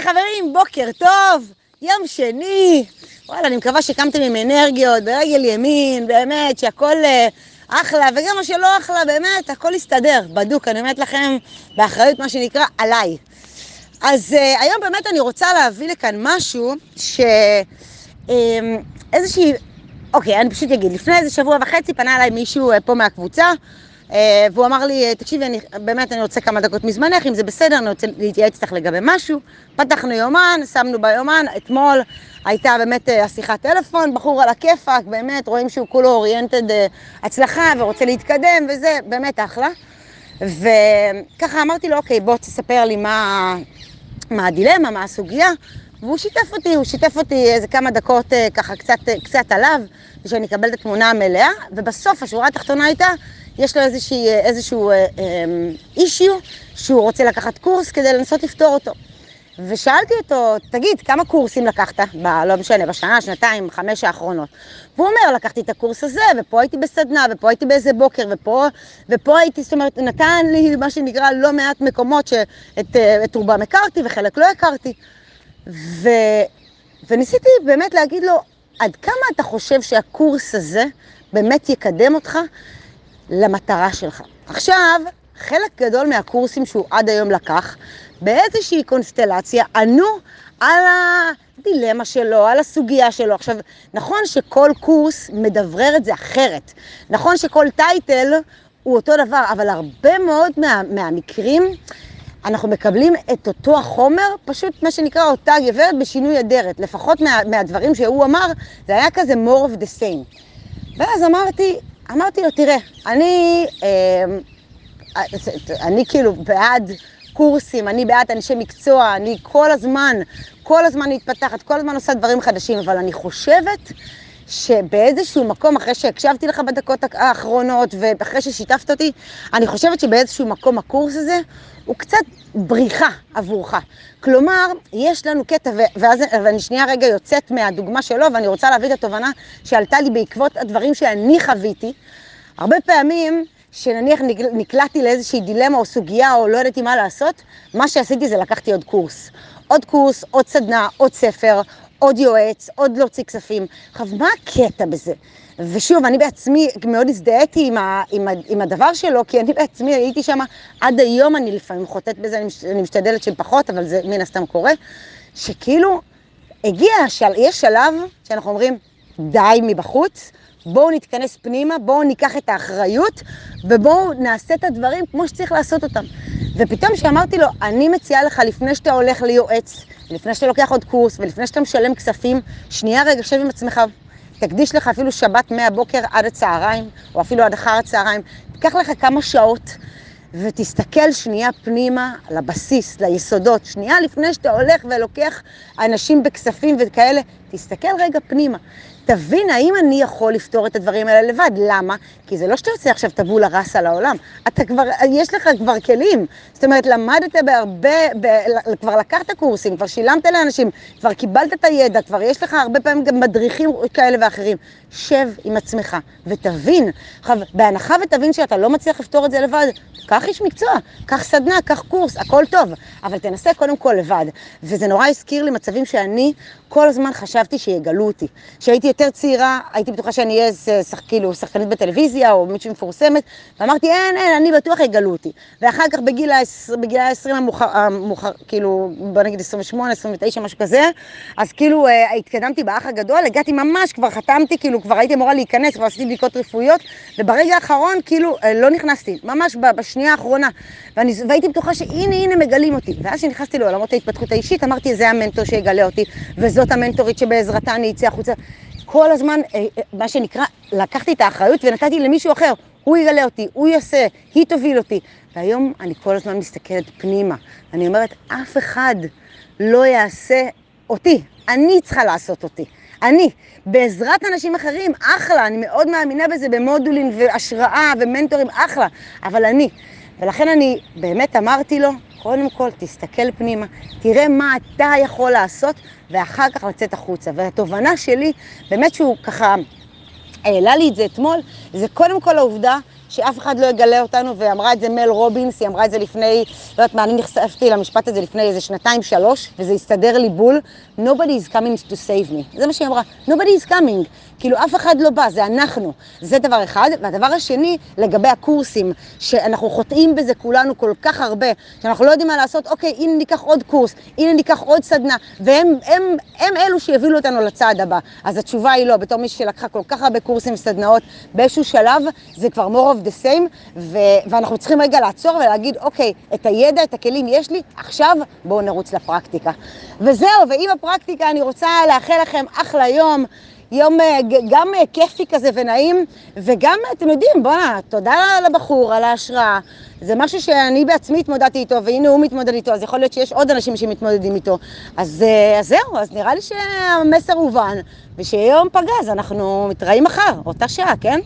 היי חברים, בוקר טוב, יום שני. וואלה, אני מקווה שקמתם עם אנרגיות, ברגל ימין, באמת, שהכל אה, אחלה, וגם מה שלא אחלה, באמת, הכל יסתדר, בדוק, אני אומרת לכם, באחריות, מה שנקרא, עליי. אז אה, היום באמת אני רוצה להביא לכאן משהו ש... אה, איזושהי... אוקיי, אני פשוט אגיד, לפני איזה שבוע וחצי פנה אליי מישהו אה, פה מהקבוצה, והוא אמר לי, אה, תקשיבי, אני, באמת אני רוצה כמה דקות מזמנך, אם זה בסדר, אני רוצה להתייעץ איתך לגבי משהו. פתחנו יומן, שמנו ביומן, אתמול הייתה באמת אה, השיחת טלפון, בחור על הכיפאק, באמת, רואים שהוא כולו אוריינטד הצלחה ורוצה להתקדם, וזה באמת אחלה. וככה אמרתי לו, אוקיי, בוא תספר לי מה, מה הדילמה, מה הסוגיה. והוא שיתף אותי, הוא שיתף אותי איזה כמה דקות ככה קצת, קצת עליו, ושאני אקבל את התמונה המלאה, ובסוף השורה התחתונה הייתה יש לו איזושהי, איזשהו אישיו שהוא רוצה לקחת קורס כדי לנסות לפתור אותו. ושאלתי אותו, תגיד, כמה קורסים לקחת, ב, לא משנה, בשנה, שנתיים, חמש האחרונות? והוא אומר, לקחתי את הקורס הזה, ופה הייתי בסדנה, ופה הייתי באיזה בוקר, ופה, ופה הייתי, זאת אומרת, נתן לי מה שנקרא לא מעט מקומות שאת את רובם הכרתי וחלק לא הכרתי. ו, וניסיתי באמת להגיד לו, עד כמה אתה חושב שהקורס הזה באמת יקדם אותך למטרה שלך. עכשיו, חלק גדול מהקורסים שהוא עד היום לקח, באיזושהי קונסטלציה ענו על הדילמה שלו, על הסוגיה שלו. עכשיו, נכון שכל קורס מדברר את זה אחרת. נכון שכל טייטל הוא אותו דבר, אבל הרבה מאוד מה, מהמקרים אנחנו מקבלים את אותו החומר, פשוט מה שנקרא אותה גברת בשינוי אדרת. לפחות מה, מהדברים שהוא אמר, זה היה כזה more of the same. ואז אמרתי, אמרתי לו, תראה, אני, אמ, אני כאילו בעד קורסים, אני בעד אנשי מקצוע, אני כל הזמן, כל הזמן מתפתחת, כל הזמן עושה דברים חדשים, אבל אני חושבת שבאיזשהו מקום, אחרי שהקשבתי לך בדקות האחרונות ואחרי ששיתפת אותי, אני חושבת שבאיזשהו מקום הקורס הזה הוא קצת בריחה עבורך. כלומר, יש לנו קטע, ואז, ואני שנייה רגע יוצאת מהדוגמה שלו, ואני רוצה להביא את התובנה שעלתה לי בעקבות הדברים שאני חוויתי. הרבה פעמים, שנניח נקלעתי לאיזושהי דילמה או סוגיה או לא ידעתי מה לעשות, מה שעשיתי זה לקחתי עוד קורס. עוד קורס, עוד סדנה, עוד ספר, עוד יועץ, עוד להוציא כספים. עכשיו, מה הקטע בזה? ושוב, אני בעצמי מאוד הזדהיתי עם, עם, עם הדבר שלו, כי אני בעצמי הייתי שם, עד היום אני לפעמים חוטאת בזה, אני, אני משתדלת שפחות, אבל זה מן הסתם קורה, שכאילו, הגיע, של, יש שלב שאנחנו אומרים, די מבחוץ, בואו נתכנס פנימה, בואו ניקח את האחריות, ובואו נעשה את הדברים כמו שצריך לעשות אותם. ופתאום כשאמרתי לו, אני מציעה לך, לפני שאתה הולך ליועץ, לפני שאתה לוקח עוד קורס, ולפני שאתה משלם כספים, שנייה רגע, שב עם עצמך, תקדיש לך אפילו שבת מהבוקר עד הצהריים, או אפילו עד אחר הצהריים, תיקח לך כמה שעות ותסתכל שנייה פנימה לבסיס, ליסודות. שנייה לפני שאתה הולך ולוקח אנשים בכספים וכאלה, תסתכל רגע פנימה. תבין האם אני יכול לפתור את הדברים האלה לבד. למה? כי זה לא שאתה יוצא עכשיו טבולה ראסה לעולם. אתה כבר, יש לך כבר כלים. זאת אומרת, למדת בהרבה, ב, כבר לקחת קורסים, כבר שילמת לאנשים, כבר קיבלת את הידע, כבר יש לך הרבה פעמים גם מדריכים כאלה ואחרים. שב עם עצמך ותבין. עכשיו, בהנחה ותבין שאתה לא מצליח לפתור את זה לבד, קח איש מקצוע, קח סדנה, קח קורס, הכל טוב, אבל תנסה קודם כל לבד. וזה נורא הזכיר לי מצבים שאני כל הזמן חשבתי שיגלו אותי. כשהייתי יותר צעירה, הייתי בטוחה שאני אהיה שח, כאילו, שחקנית בטלוויזיה או מישהו מפורסמת, ואמרתי, אין, אין, אני בטוח יגלו אותי. ואחר כך בגיל ה-20 המאוחר, המאוחר, כאילו, בוא נגיד 28, 29, משהו כזה, אז כאילו אה, התקדמתי באח הגדול, הגעתי ממש, כבר חתמתי, כאילו, כבר הייתי אמורה להיכנס, כבר עשיתי בדיקות רפואיות, וברגע האחרון, כאילו, אה, לא נכנסתי, ממש בשנייה האחרונה. ואני, והייתי בטוחה שהנה, הנה מגלים אותי. ואז כשנכנסתי לעולמות ההתפתחות האישית, אמרתי, זה המנטור שיגלה אותי, וזאת המנטורית שבעזרתה אני אצא החוצה. כל הזמן, אה, אה, מה שנקרא, לקחתי את האחריות ונתתי למישהו אחר. הוא יגלה אותי, הוא יעשה, היא תוביל אותי. והיום אני כל הזמן מסתכלת פנימה. אני אומרת, אף אחד לא יעשה אותי, אני צריכה לעשות אותי. אני, בעזרת אנשים אחרים, אחלה, אני מאוד מאמינה בזה במודולים והשראה ומנטורים, אחלה, אבל אני. ולכן אני באמת אמרתי לו, קודם כל תסתכל פנימה, תראה מה אתה יכול לעשות, ואחר כך לצאת החוצה. והתובנה שלי, באמת שהוא ככה העלה לי את זה אתמול, זה קודם כל העובדה שאף אחד לא יגלה אותנו, ואמרה את זה מל רובינס, היא אמרה את זה לפני, לא יודעת מה, אני נחשפתי למשפט הזה לפני איזה שנתיים, שלוש, וזה הסתדר לי בול. Nobody is coming to save me. זה מה שהיא אמרה, nobody is coming. כאילו אף אחד לא בא, זה אנחנו. זה דבר אחד. והדבר השני, לגבי הקורסים, שאנחנו חוטאים בזה כולנו כל כך הרבה, שאנחנו לא יודעים מה לעשות, אוקיי, הנה ניקח עוד קורס, הנה ניקח עוד סדנה, והם הם, הם אלו שיובילו אותנו לצעד הבא. אז התשובה היא לא, בתור מישהי שלקחה כל כך הרבה קורסים וסדנאות, באיזשהו שלב זה כבר more of the same, ו- ואנחנו צריכים רגע לעצור ולהגיד, אוקיי, את הידע, את הכלים יש לי, עכשיו בואו נרוץ לפרקטיקה. וזהו, ועם הפרקטיקה אני רוצה לאחל לכם אחלה יום. יום אה, גם אה, כיפי כזה ונעים, וגם, אתם יודעים, בואנה, תודה לבחור על ההשראה. זה משהו שאני בעצמי התמודדתי איתו, והנה הוא מתמודד איתו, אז יכול להיות שיש עוד אנשים שמתמודדים איתו. אז, אה, אז זהו, אז נראה לי שהמסר הובן, ושיהיה יום פגז, אנחנו מתראים מחר, אותה שעה, כן?